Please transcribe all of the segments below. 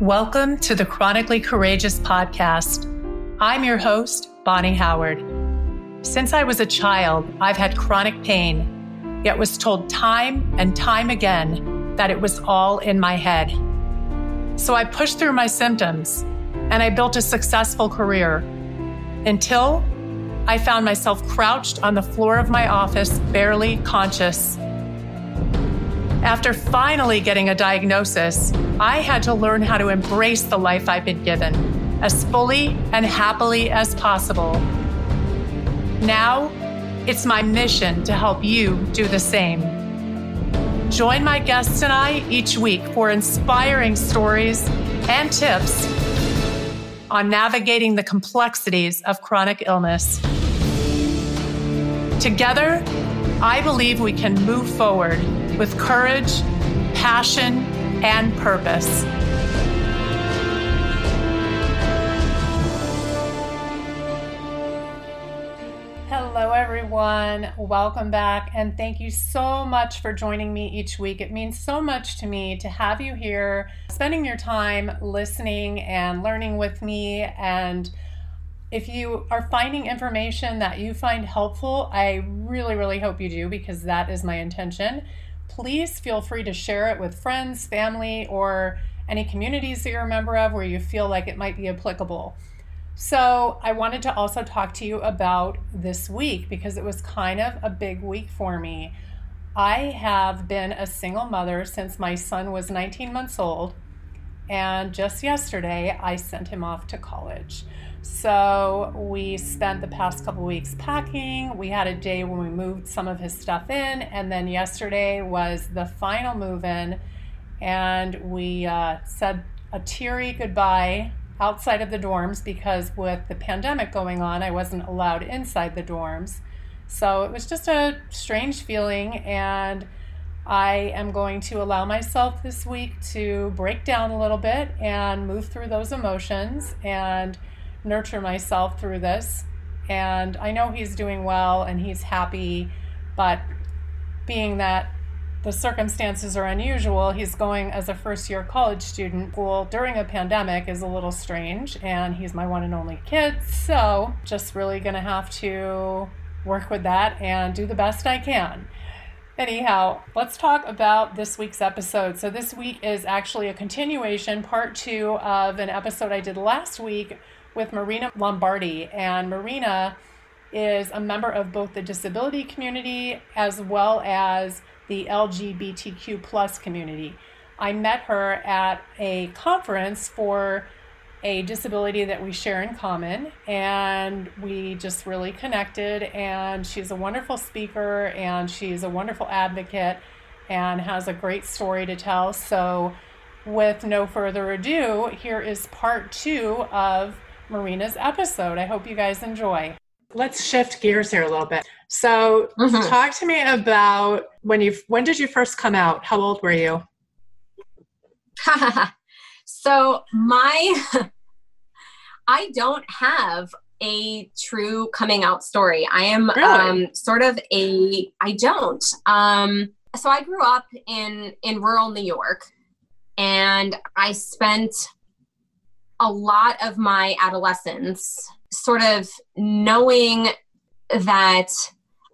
Welcome to the Chronically Courageous podcast. I'm your host, Bonni Howard. Since I was a child, I've had chronic pain, yet was told time and time again that it was all in my head. So I pushed through my symptoms and I built a successful career until I found myself crouched on the floor of my office, barely conscious. After finally getting a diagnosis, I had to learn how to embrace the life I've been given as fully and happily as possible. Now, it's my mission to help you do the same. Join my guests and I each week for inspiring stories and tips on navigating the complexities of chronic illness. Together, I believe we can move forward with courage, passion, and purpose. Hello, everyone. Welcome back. And thank you so much for joining me each week. It means so much to me to have you here, spending your time listening and learning with me. And if you are finding information that you find helpful, I really, really hope you do because that is my intention please feel free to share it with friends, family, or any communities that you're a member of where you feel like it might be applicable. So, I wanted to also talk to you about this week because it was kind of a big week for me. I have been a single mother since my son was 19 months old, and just yesterday I sent him off to college. So we spent the past couple weeks packing. We had a day when we moved some of his stuff in, and then yesterday was the final move in, and we uh, said a teary goodbye outside of the dorms because with the pandemic going on, I wasn't allowed inside the dorms. So it was just a strange feeling, and I am going to allow myself this week to break down a little bit and move through those emotions and nurture myself through this. And I know he's doing well and he's happy, but being that the circumstances are unusual, he's going as a first year college student. School during a pandemic is a little strange, and he's my one and only kid. So, just really to have to work with that and do the best I can. Anyhow, let's talk about this week's episode. So, this week is actually a continuation, part two of an episode I did last week with Marina Lombardi. And Marina is a member of both the disability community as well as the LGBTQ plus community. I met her at a conference for a disability that we share in common and we just really connected and she's a wonderful speaker and she's a wonderful advocate and has a great story to tell so with no further ado here is part 2 of Marina's episode. I hope you guys enjoy. Let's shift gears here a little bit. So, mm-hmm. talk to me about when you when did you first come out? How old were you? so, my I don't have a true coming out story. I am really? um, sort of a I don't. Um, so I grew up in in rural New York, and I spent a lot of my adolescence sort of knowing that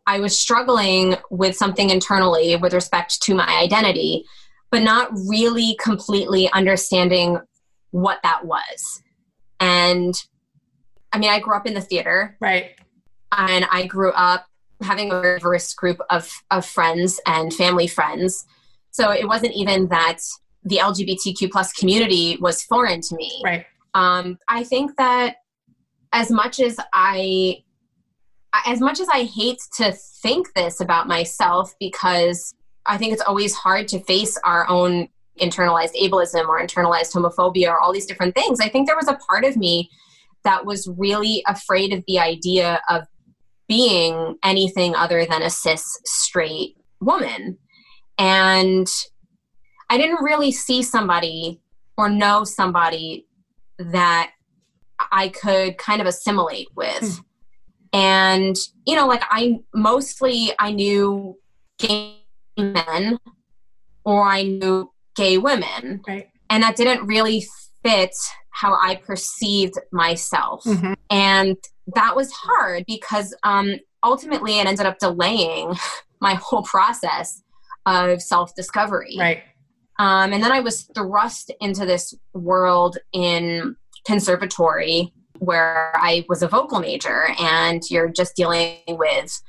I was struggling with something internally with respect to my identity, but not really completely understanding what that was. And I mean, I grew up in the theater. Right. And I grew up having a diverse group of, of friends and family friends. So it wasn't even that the LGBTQ plus community was foreign to me. Right. Um, I think that as much as I as much as I hate to think this about myself because I think it's always hard to face our own internalized ableism or internalized homophobia or all these different things. I think there was a part of me that was really afraid of the idea of being anything other than a cis straight woman. And I didn't really see somebody or know somebody that I could kind of assimilate with. Mm. And, you know, like I mostly I knew gay men or I knew gay women. Right. And that didn't really fit how I perceived myself. Mm-hmm. And that was hard because um, ultimately it ended up delaying my whole process of self discovery. Right. Um, and then I was thrust into this world in conservatory where I was a vocal major, and you're just dealing with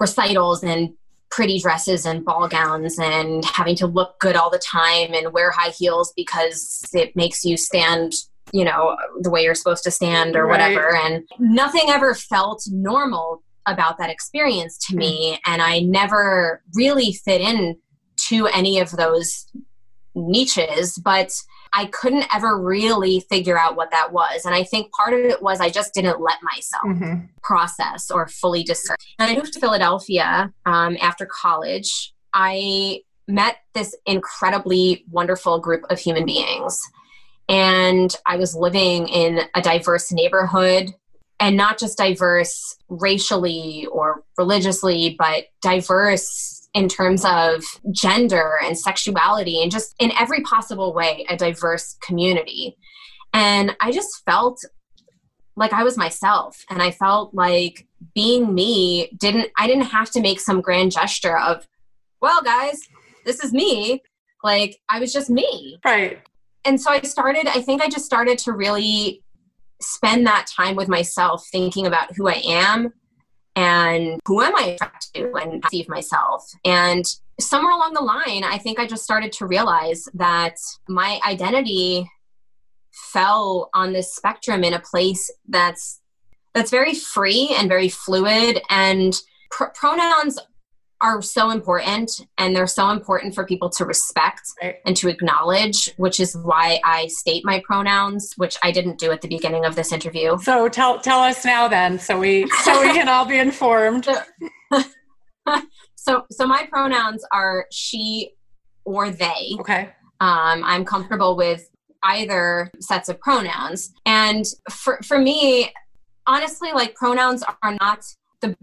recitals and pretty dresses and ball gowns and having to look good all the time and wear high heels because it makes you stand you know the way you're supposed to stand or right. whatever and nothing ever felt normal about that experience to me hmm. and i never really fit in to any of those niches but I couldn't ever really figure out what that was. And I think part of it was I just didn't let myself mm-hmm. process or fully discern. And I moved to Philadelphia um, after college. I met this incredibly wonderful group of human beings. And I was living in a diverse neighborhood and not just diverse racially or religiously, but diverse in terms of gender and sexuality and just in every possible way a diverse community. And I just felt like I was myself. And I felt like being me didn't I didn't have to make some grand gesture of well guys this is me. Like I was just me. Right. And so I started I think I just started to really spend that time with myself thinking about who I am and who am I attracted to and perceive myself. And somewhere along the line, I think I just started to realize that my identity fell on this spectrum in a place that's that's very free and very fluid and pr- pronouns are so important and they're so important for people to respect right. and to acknowledge which is why i state my pronouns which i didn't do at the beginning of this interview. So tell tell us now then so we so we can all be informed. So so my pronouns are she or they. Okay. Um, i'm comfortable with either sets of pronouns. And for for me honestly like pronouns are not the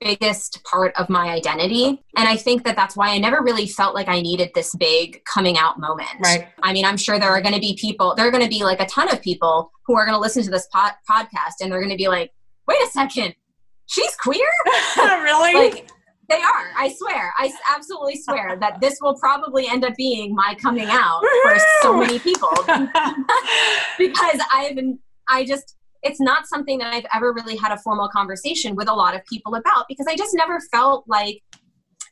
biggest part of my identity. And I think that that's why I never really felt like I needed this big coming out moment. Right. I mean, I'm sure there are going to be people, there are going to be like a ton of people who are going to listen to this pod- podcast and they're going to be like, wait a second, she's queer? really? Like, they are. I swear. I absolutely swear that this will probably end up being my coming out for so many people because I've been, I just, it's not something that I've ever really had a formal conversation with a lot of people about because I just never felt like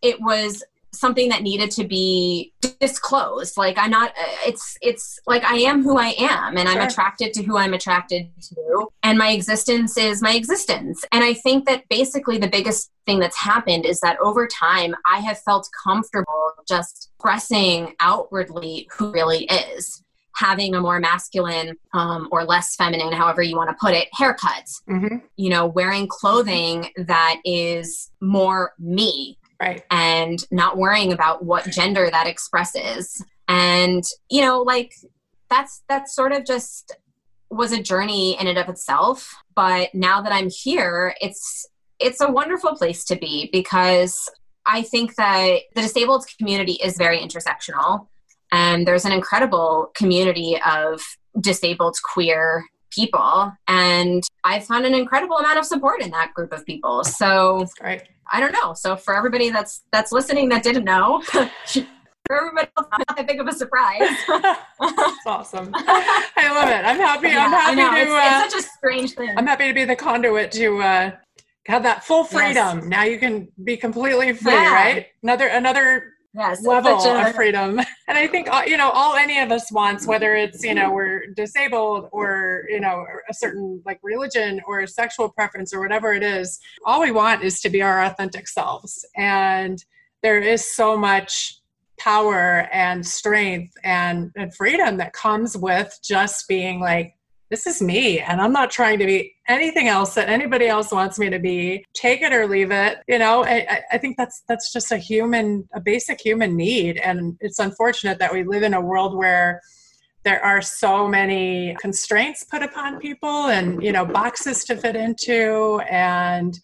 it was something that needed to be disclosed. Like i'm not it's it's like i am who i am and i'm attracted to who i'm attracted to and my existence is my existence. And i think that basically the biggest thing that's happened is that over time i have felt comfortable just expressing outwardly who really is having a more masculine um, or less feminine, however you want to put it, haircuts. Mm-hmm. You know, wearing clothing that is more me. Right. And not worrying about what gender that expresses. And, you know, like that's that's sort of just was a journey in and of itself. But now that I'm here, it's it's a wonderful place to be because I think that the disabled community is very intersectional. And there's an incredible community of disabled queer people. And I found an incredible amount of support in that group of people. So. I don't know. So for everybody that's that's listening that didn't know, for everybody else, not that big of a surprise. That's awesome. I love it. I'm happy. Yeah, I'm happy to. It's, uh, it's, such a strange thing. I'm happy to be the conduit to uh, have that full freedom. Yes. Now you can be completely free, yeah. right? Another another yes, level of freedom. And I think uh, you know all any of us wants, whether it's you know we're disabled or you know a certain like religion or a sexual preference or whatever it is, all we want is to be our authentic selves. And there is so much power and strength and, and freedom that comes with just being like this is me and i'm not trying to be anything else that anybody else wants me to be take it or leave it you know I, I, think that's that's just a human a basic human need and it's unfortunate that we live in a world where there are so many constraints put upon people and you know boxes to fit into and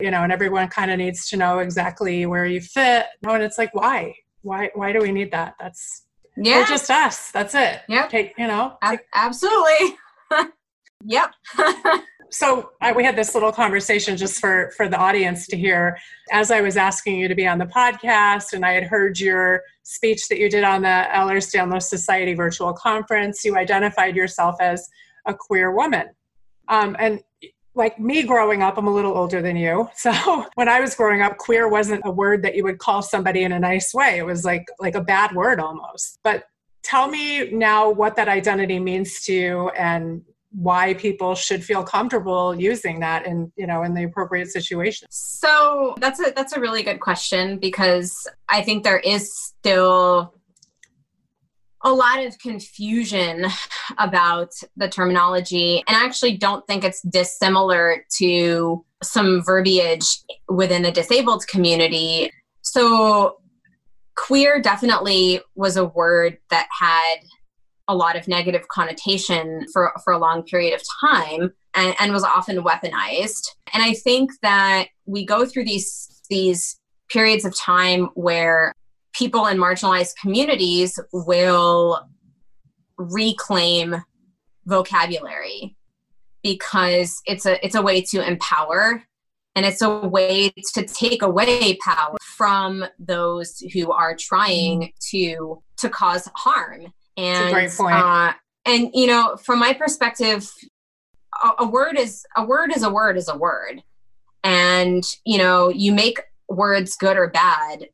you know and everyone kind of needs to know exactly where you fit you know, and it's like why why why do we need that that's Yeah. We're just us. That's it. Yeah. Take, you know. Take- Absolutely. yep. so I, we had this little conversation just for for the audience to hear. As i was asking you to be on the podcast and i had heard your speech that you did on the ehlers-danlos society virtual conference you identified yourself as a queer woman. Um, and like me growing up i'm a little older than you. So when i was growing up queer wasn't a word that you would call somebody in a nice way. It was like like a bad word almost. But tell me now what that identity means to you and why people should feel comfortable using that in you know in the appropriate situation. So that's a that's a really good question because i think there is still a lot of confusion about the terminology. And i actually don't think it's dissimilar to some verbiage within the disabled community. So queer definitely was a word that had a lot of negative connotation for, for a long period of time and, and was often weaponized. And I think that we go through these these periods of time where people in marginalized communities will reclaim vocabulary because it's a it's a way to empower and it's a way to take away power from those who are trying to to cause harm. And great point. Uh, and you know, from my perspective, a, a word is a word is a word is a word, and you know, you make words good or bad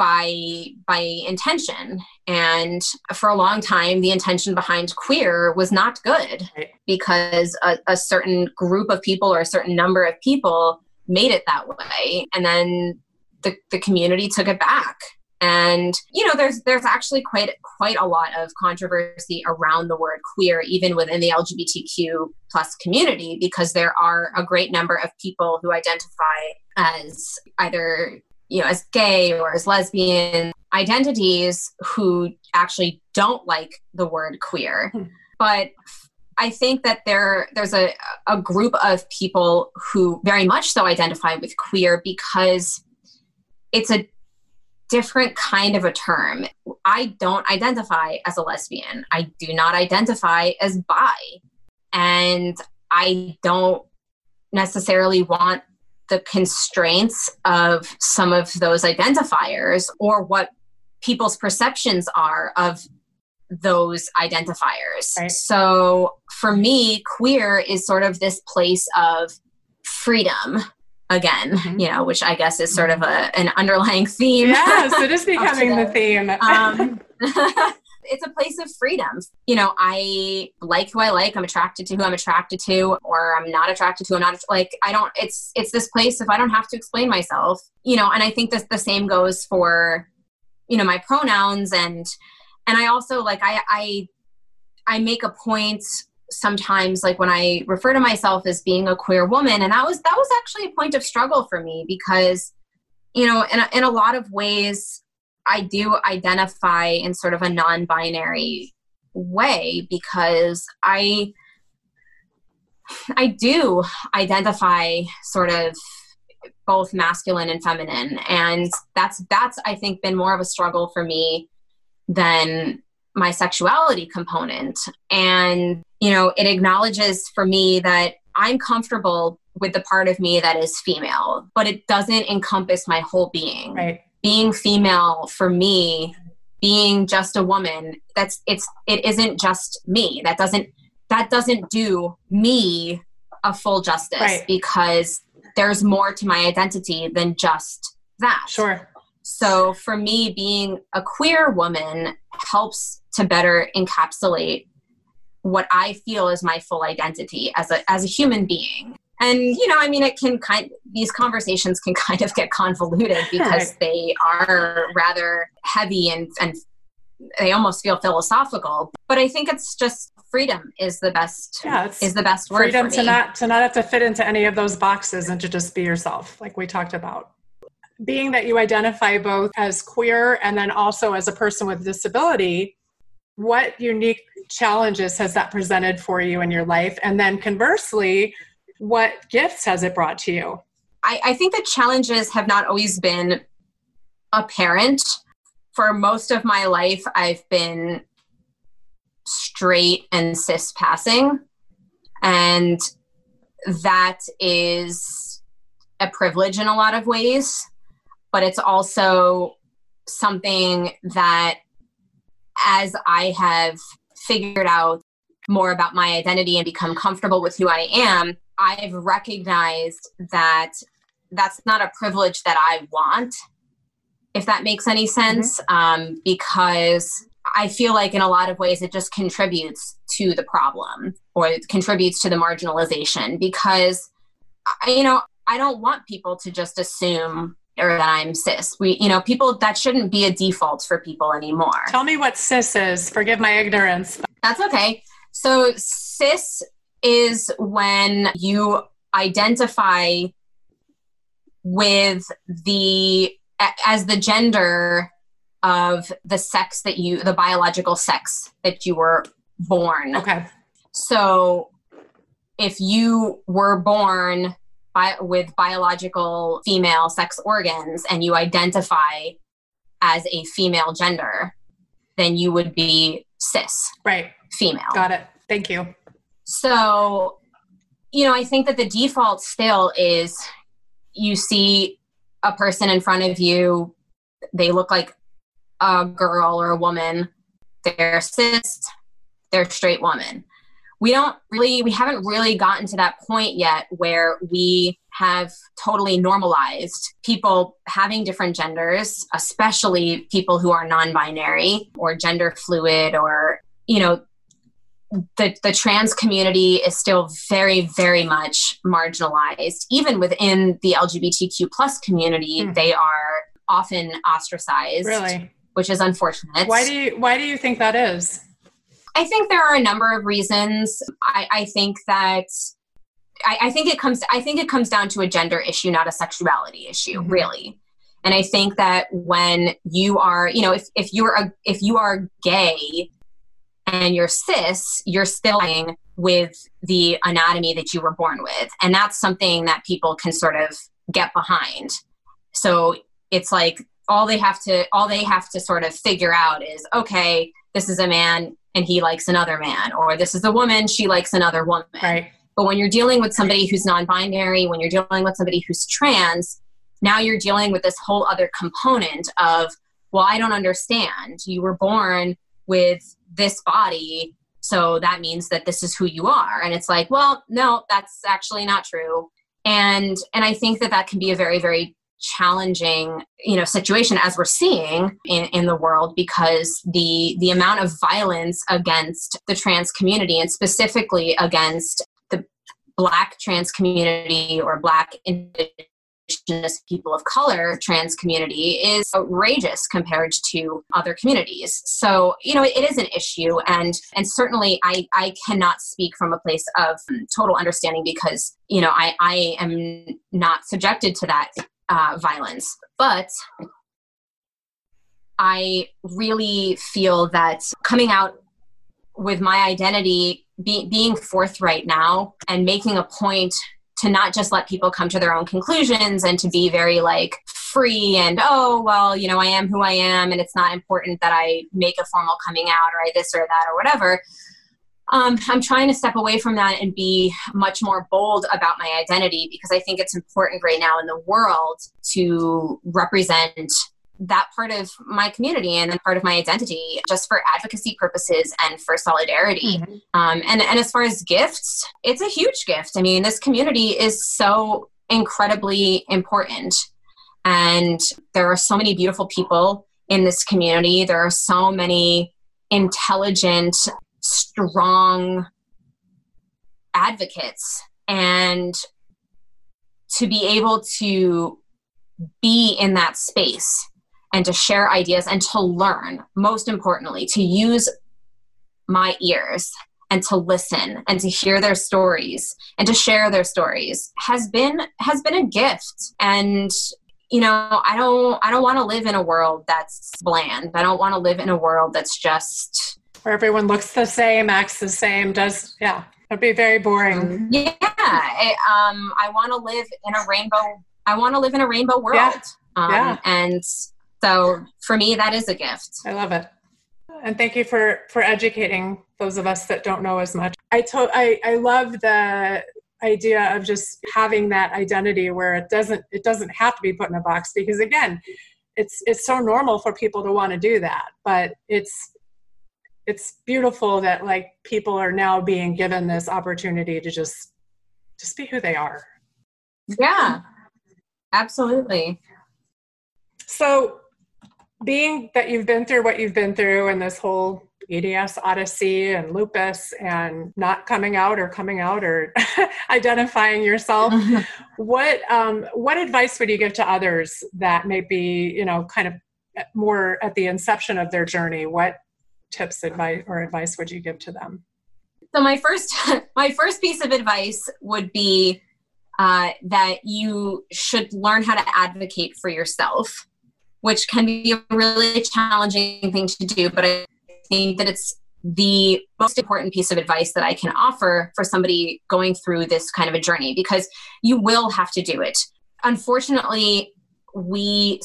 by by intention. And for a long time the intention behind queer was not good right. because a, a, certain group of people or a certain number of people made it that way. And then the, the community took it back. And you know there's there's actually quite quite a lot of controversy around the word queer even within the lgbtq plus community because there are a great number of people who identify as either you know as gay or as lesbian identities who actually don't like the word queer hmm. but I think that there there's a, a group of people who very much so identify with queer because it's a different kind of a term. I don't identify as a lesbian. I do not identify as bi. And I don't necessarily want the constraints of some of those identifiers or what people's perceptions are of those identifiers. Right. So for me, queer is sort of this place of freedom again, mm-hmm. you know, which I guess is sort of a, an underlying theme. Yes, it is becoming the theme. um, it's a place of freedom. You know, I like who I like. I'm attracted to who I'm attracted to, or I'm not attracted to. I'm not like I don't. It's it's this place if I don't have to explain myself. You know, and I think that the same goes for you know my pronouns and and I also like I I I make a point sometimes like when i refer to myself as being a queer woman and that was that was actually a point of struggle for me because you know in a, in a lot of ways i do identify in sort of a non-binary way because i i do identify sort of both masculine and feminine. And that's that's i think been more of a struggle for me than my sexuality component. And you know it acknowledges for me that i'm comfortable with the part of me that is female but it doesn't encompass my whole being. Right being female for me being just a woman that's it's it isn't just me that doesn't that doesn't do me a full justice right. because there's more to my identity than just that sure so for me being a queer woman helps to better encapsulate what I feel is my full identity as a as a human being. And you know, I mean, it can kind these conversations can kind of get convoluted because they are rather heavy and and they almost feel philosophical. But I think it's just freedom is the best yeah, is the best word freedom to not to not have to fit into any of those boxes and to just be yourself like we talked about being that you identify both as queer and then also as a person with disability what unique challenges has that presented for you in your life? And then conversely, what gifts has it brought to you? I, I think the challenges have not always been apparent. for most of my life, I've been straight and cis passing. And that is a privilege in a lot of ways, but it's also something that as I have figured out more about my identity and become comfortable with who I am, I've recognized that that's not a privilege that I want, if that makes any sense, mm-hmm. um, because I feel like in a lot of ways it just contributes to the problem or it contributes to the marginalization because, you know, I don't want people to just assume or that I'm cis. We, you know, people that shouldn't be a default for people anymore. Tell me what cis is. Forgive my ignorance. That's okay. So cis is when you identify with the as the gender of the sex that you the biological sex that you were born. Okay. So if you were born by, with biological female sex organs and you identify as a female gender, then you would be cis. Right. Female. Got it. Thank you. So, you know, I think that the default still is you see a person in front of you, they look like a girl or a woman, they're cis, they're straight woman. We don't really, we haven't really gotten to that point yet where we have totally normalized people having different genders, especially people who are non binary or gender fluid or, you know, the, the trans community is still very very much marginalized. Even within the lgbtq plus community mm. they are often ostracized really? which is unfortunate. Why do you why do you think that is? I think there are a number of reasons. I, I think that I, I, think it comes i think it comes down to a gender issue not a sexuality issue mm-hmm. really. And i think that when you are you know if, if you're a if you are gay and you're cis, you're still with the anatomy that you were born with. And that's something that people can sort of get behind. So it's like all they have to all they have to sort of figure out is okay, this is a man and he likes another man or this is a woman, she likes another woman. Right. But when you're dealing with somebody who's non-binary, when you're dealing with somebody who's trans, now you're dealing with this whole other component of well, I don't understand. You were born with this body so that means that this is who you are. And it's like well no that's actually not true. And and i think that that can be a very very challenging you know situation as we're seeing in, in the world because the the amount of violence against the trans community and specifically against the black trans community or black indigenous indigenous people of color trans community is outrageous compared to other communities. So you know it, is an issue and and certainly i i cannot speak from a place of total understanding because you know i i am not subjected to that uh, violence. But i really feel that coming out with my identity be, being forthright now and making a point to not just let people come to their own conclusions and to be very like free and oh well you know i am who i am and it's not important that i make a formal coming out or i this or that or whatever. Um, i'm trying to step away from that and be much more bold about my identity because i think it's important right now in the world to represent that part of my community and then part of my identity just for advocacy purposes and for solidarity. Mm-hmm. Um, and, and as far as gifts, it's a huge gift. I mean, this community is so incredibly important. And there are so many beautiful people in this community. There are so many intelligent, strong advocates. And to be able to be in that space and to share ideas and to learn, most importantly, to use my ears and to listen and to hear their stories and to share their stories has been has been a gift. And you know i don't i don't want to live in a world that's bland. I don't want to live in a world that's just where everyone looks the same acts the same does yeah it'd be very boring. Yeah it, um i want to live in a rainbow i want to live in a rainbow world. Yeah. Um, yeah. and So for me, that is a gift. I love it. And thank you for for educating those of us that don't know as much. I told I I love the idea of just having that identity where it doesn't it doesn't have to be put in a box because again, it's it's so normal for people to want to do that, but it's it's beautiful that like people are now being given this opportunity to just just be who they are. Yeah. Absolutely. So being that you've been through what you've been through and this whole EDS odyssey and lupus and not coming out or coming out or identifying yourself, what um, what advice would you give to others that may be you know kind of more at the inception of their journey? What tips, advice, or advice would you give to them? So my first my first piece of advice would be uh, that you should learn how to advocate for yourself which can be a really challenging thing to do. But I think that it's the most important piece of advice that I can offer for somebody going through this kind of a journey because you will have to do it. Unfortunately, we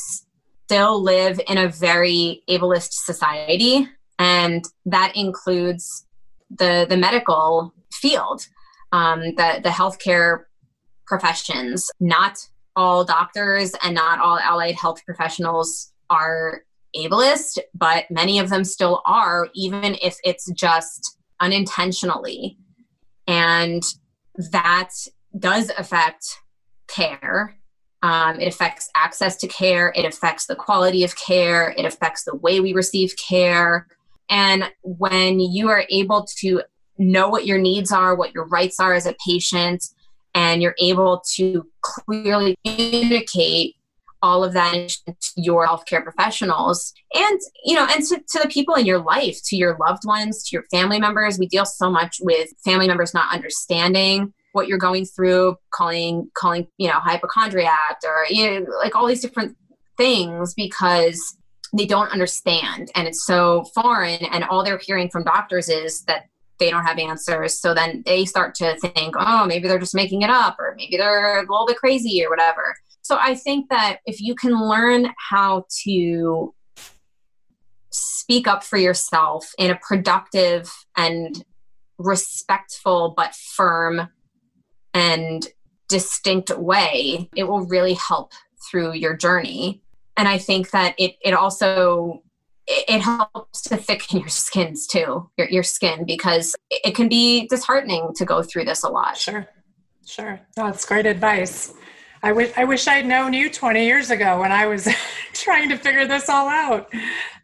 still live in a very ableist society, and that includes the the medical field, um, the the healthcare professions. Not all doctors and not all allied health professionals are ableist, but many of them still are, even if it's just unintentionally. And that does affect care. Um, it affects access to care, it affects the quality of care, it affects the way we receive care. And when you are able to know what your needs are, what your rights are as a patient, and you're able to clearly communicate all of that to your healthcare professionals and you know and to, to the people in your life to your loved ones to your family members. We deal so much with family members not understanding what you're going through calling calling you know hypochondriac or you know like all these different things because they don't understand. And it's so foreign. And all they're hearing from doctors is that they don't have answers. So then they start to think, oh, maybe they're just making it up, or maybe they're a little bit crazy, or whatever. So I think that if you can learn how to speak up for yourself in a productive and respectful but firm and distinct way, it will really help through your journey. And I think that it, it also it helps to thicken your skins too, your, your skin, because it can be disheartening to go through this a lot. Sure, sure. That's great advice. I wish I wish I'd known you 20 years ago when I was trying to figure this all out.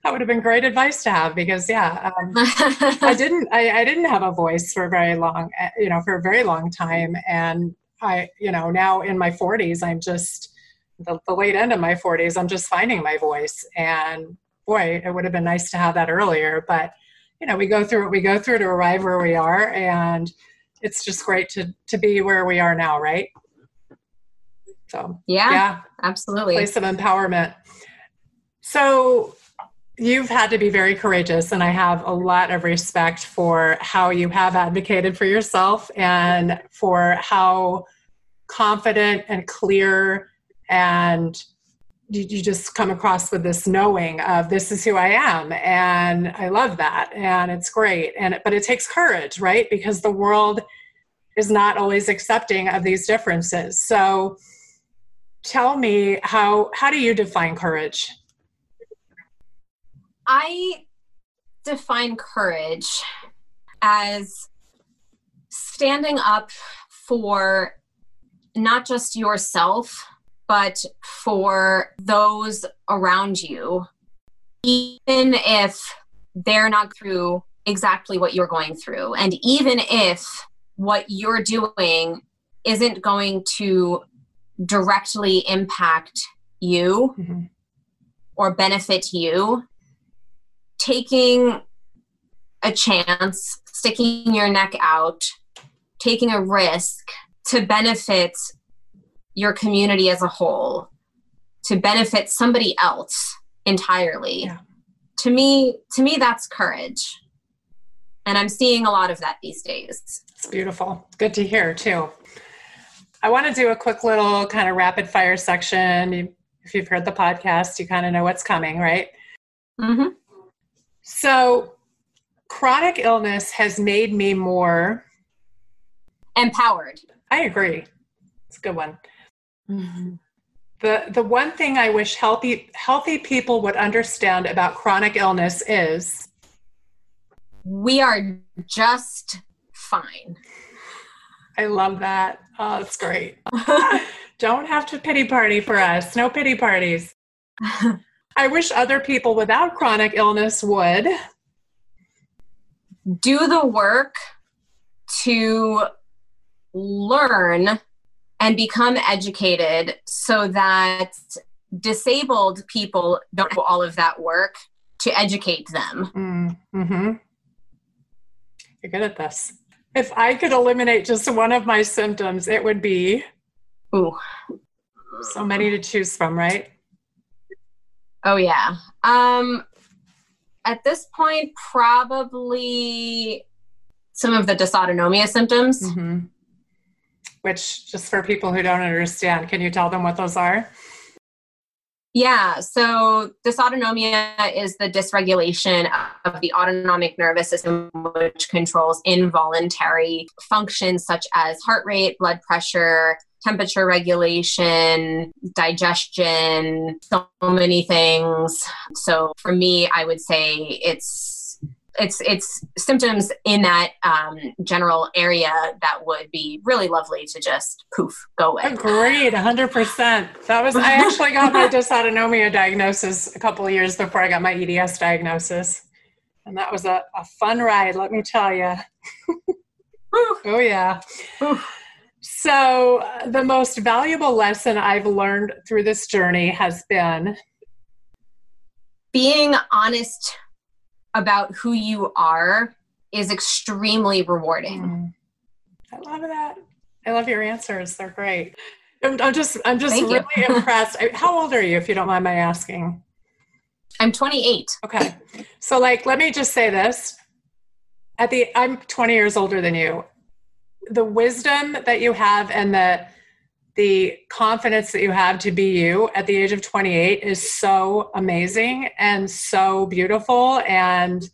That would have been great advice to have because yeah, um, I didn't I, I didn't have a voice for very long, eh, you know, for a very long time, and I, you know, now in my 40s, I'm just the, the late end of my 40s, I'm just finding my voice and boy, it would have been nice to have that earlier. But you know, we go through what we go through to arrive where we are, and it's just great to to be where we are now, right? So yeah, yeah, absolutely, place of empowerment. So you've had to be very courageous and i have a lot of respect for how you have advocated for yourself and for how confident and clear and you, just come across with this knowing of this is who I am and I love that and it's great and but it takes courage right? Because the world is not always accepting of these differences. So tell me how how do you define courage? I define courage as standing up for not just yourself but for those around you, even if they're not through exactly what you're going through, and even if what you're doing isn't going to directly impact you mm-hmm. or benefit you, taking a chance, sticking your neck out, taking a risk to benefit your community as a whole to benefit somebody else entirely yeah. to me to me that's courage and i'm seeing a lot of that these days it's beautiful good to hear too i want to do a quick little kind of rapid fire section If you've heard the podcast, you kind of know what's coming, right? Mm-hmm. So, chronic illness has made me more empowered. I agree. It's a good one. Mm-hmm. The the one thing I wish healthy healthy people would understand about chronic illness is we are just fine. I love that. Oh, that's great. Don't have to pity party for us. No pity parties. I wish other people without chronic illness would do the work to learn and become educated so that disabled people don't do all of that work to educate them. Mm-hmm. You're good at this. If I could eliminate just one of my symptoms, it would be. Ooh. So many to choose from, right? Oh yeah. Um at this point probably some of the dysautonomia symptoms. Mm-hmm. Which just for people who don't understand, can you tell them what those are? Yeah, so dysautonomia is the dysregulation of the autonomic nervous system, which controls involuntary functions such as heart rate, blood pressure, temperature regulation, digestion, so many things. So for me, I would say it's it's it's symptoms in that um, general area that would be really lovely to just poof go away. Agreed, hundred percent. That was I actually got my dysautonomia diagnosis a couple of years before I got my EDS diagnosis, and that was a, a fun ride. Let me tell you. oh yeah. So, uh, the most valuable lesson I've learned through this journey has been being honest about who you are is extremely rewarding. Mm. I love that. I love your answers. They're great. I'm, I'm just, I'm just Thank really impressed. How old are you, if you don't mind my asking? I'm 28. Okay. So, like, let me just say this. At the, I'm 20 years older than you. The wisdom that you have and the the confidence that you have to be you at the age of 28 is so amazing and so beautiful. And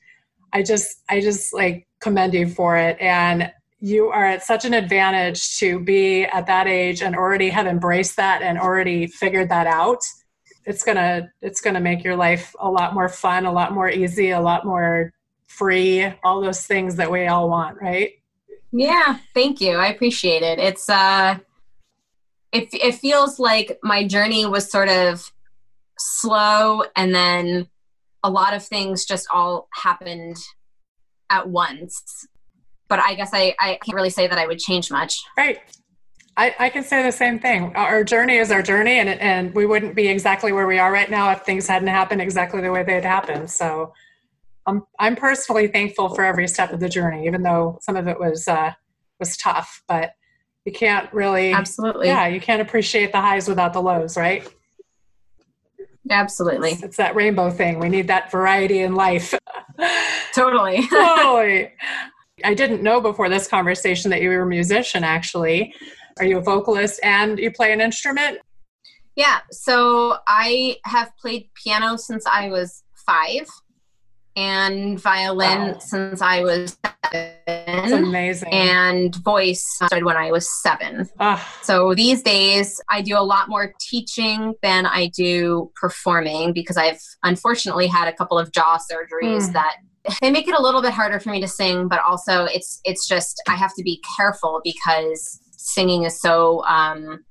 i just i just like commend you for it. And you are at such an advantage to be at that age and already have embraced that and already figured that out. It's gonna it's gonna make your life a lot more fun a lot more easy a lot more free all those things that we all want right? Yeah thank you. I appreciate it. It's uh it, it feels like my journey was sort of slow and then a lot of things just all happened at once. But i guess i, I can't really say that i would change much. Right. I, I can say the same thing. Our journey is our journey and, and we wouldn't be exactly where we are right now if things hadn't happened exactly the way they'd happened. So I'm, I'm personally thankful for every step of the journey even though some of it was uh, was tough but you can't really absolutely. yeah you can't appreciate the highs without the lows right? Absolutely. It's, it's that rainbow thing. We need that variety in life. Totally. Totally. I didn't know before this conversation that you were a musician actually. Are you a vocalist and you play an instrument? Yeah so i have played piano since i was five and violin wow. since I was seven. That's amazing. And voice started when I was seven. So these days, I do a lot more teaching than I do performing because I've unfortunately had a couple of jaw surgeries mm. that they make it a little bit harder for me to sing but also it's it's just i have to be careful because singing is so um,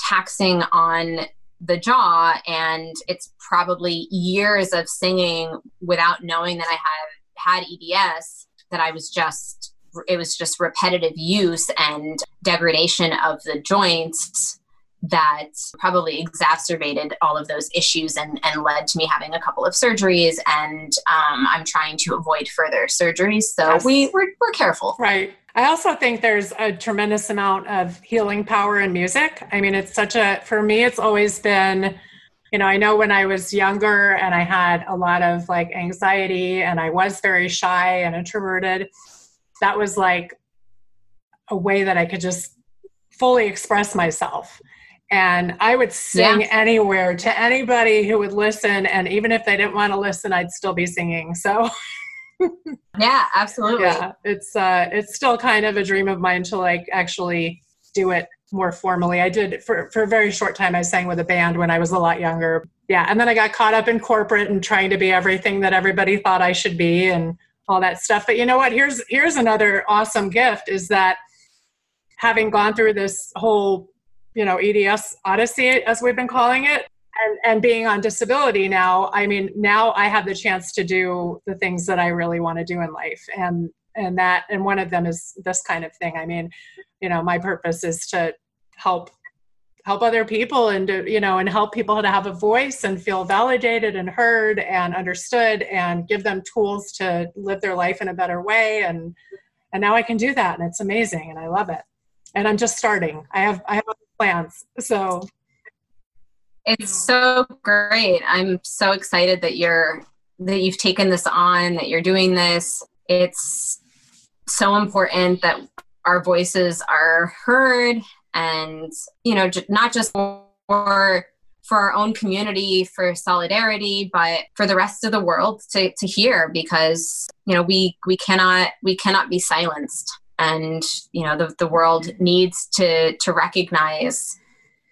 taxing on the jaw and it's probably years of singing without knowing that i had had eds that i was just it was just repetitive use and degradation of the joints that probably exacerbated all of those issues and, and led to me having a couple of surgeries. And um, i'm trying to avoid further surgeries. So yes. we, we're, we're careful. Right I also think there's a tremendous amount of healing power in music. I mean, it's such a, for me, it's always been, you know, I know when I was younger and I had a lot of like anxiety and I was very shy and introverted, that was like a way that I could just fully express myself. And I would sing yeah. anywhere to anybody who would listen. And even if they didn't want to listen, I'd still be singing. So yeah, absolutely. Yeah, it's uh, it's still kind of a dream of mine to like actually do it more formally. I did for for a very short time. I sang with a band when I was a lot younger. Yeah, and then I got caught up in corporate and trying to be everything that everybody thought I should be and all that stuff. But you know what? Here's here's another awesome gift is that having gone through this whole you know eds odyssey as we've been calling it and, and being on disability now i mean now i have the chance to do the things that i really want to do in life. And and that and one of them is this kind of thing. I mean you know my purpose is to help help other people and to, you know and help people to have a voice and feel validated and heard and understood and give them tools to live their life in a better way. And and now i can do that and it's amazing and i love it. And i'm just starting. I have i have plans. So it's so great. I'm so excited that you're that you've taken this on, that you're doing this. It's so important that our voices are heard and you know not just for for our own community for solidarity but for the rest of the world to, to hear because you know we we cannot we cannot be silenced and you know the, the world needs to to recognize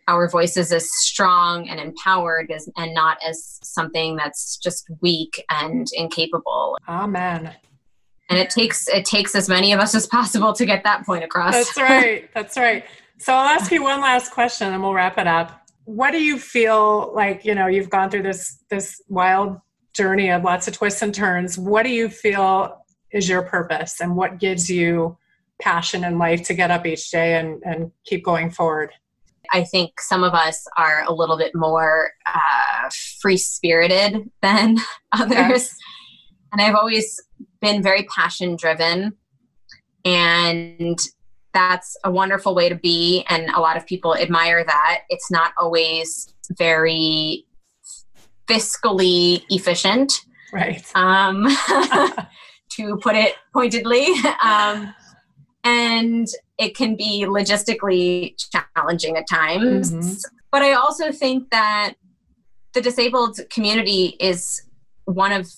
our voices as strong and empowered as, and not as something that's just weak and incapable. Amen. And it takes it takes as many of us as possible to get that point across. That's right. That's right. So I'll ask you one last question and we'll wrap it up. What do you feel like, you know, you've gone through this this wild journey of lots of twists and turns. What do you feel is your purpose and what gives you passion in life to get up each day and, and keep going forward? I think some of us are a little bit more uh, free spirited than others. And I've always been very passion driven. And that's a wonderful way to be. And a lot of people admire that. It's not always very fiscally efficient. Right. Um, to put it pointedly. Um, and it can be logistically challenging at times. Mm-hmm. But I also think that the disabled community is one of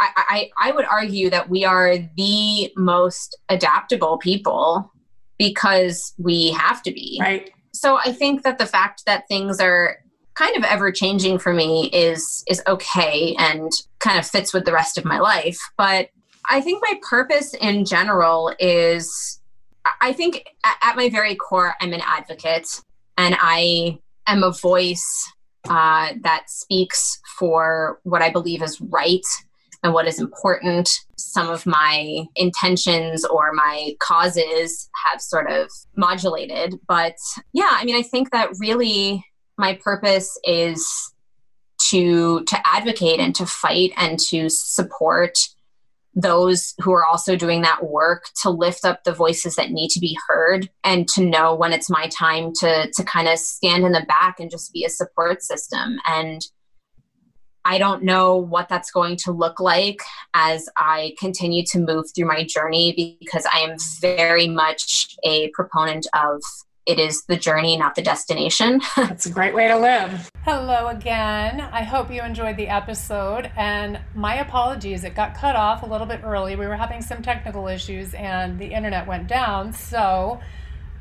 I, I, I would argue that we are the most adaptable people because we have to be. Right. So I think that the fact that things are kind of ever changing for me is is okay and kind of fits with the rest of my life. But I think my purpose in general is I think at my very core, I'm an advocate and I am a voice uh, that speaks for what I believe is right and what is important. Some of my intentions or my causes have sort of modulated. But yeah, I mean, I think that really my purpose is to to advocate and to fight and to support those who are also doing that work to lift up the voices that need to be heard and to know when it's my time to to kind of stand in the back and just be a support system. And I don't know what that's going to look like as I continue to move through my journey because I am very much a proponent of it is the journey, not the destination. That's a great way to live. Hello again. I hope you enjoyed the episode. And my apologies, it got cut off a little bit early. We were having some technical issues and the internet went down. So,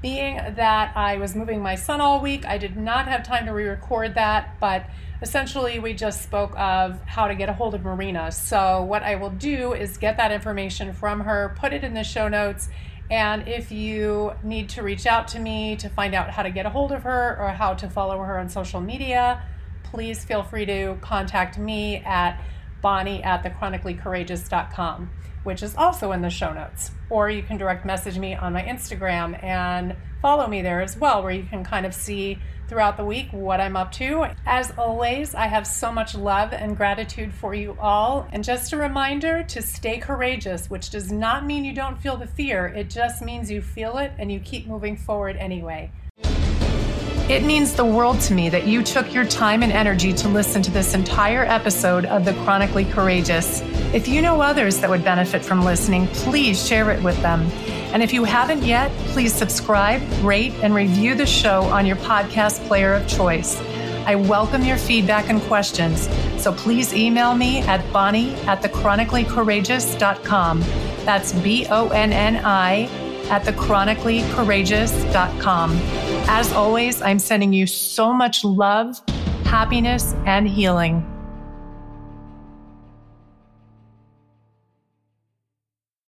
being that I was moving my son all week, I did not have time to re record that. But essentially, we just spoke of how to get a hold of Marina. So, what I will do is get that information from her, put it in the show notes and if you need to reach out to me to find out how to get a hold of her or how to follow her on social media, please feel free to contact me at bonni at thechronicallycourageous.com, which is also in the show notes. Or you can direct message me on my Instagram and follow me there as well, where you can kind of see throughout the week what I'm up to. As always, I have so much love and gratitude for you all. And just a reminder to stay courageous, which does not mean you don't feel the fear, it just means you feel it and you keep moving forward anyway. It means the world to me that you took your time and energy to listen to this entire episode of The Chronically Courageous. If you know others that would benefit from listening, please share it with them. And if you haven't yet, please subscribe, rate, and review the show on your podcast player of choice. I welcome your feedback and questions, so please email me at bonni at thechronicallycourageous.com. That's B O N N I at thechronicallycourageous.com. As always, I'm sending you so much love, happiness, and healing.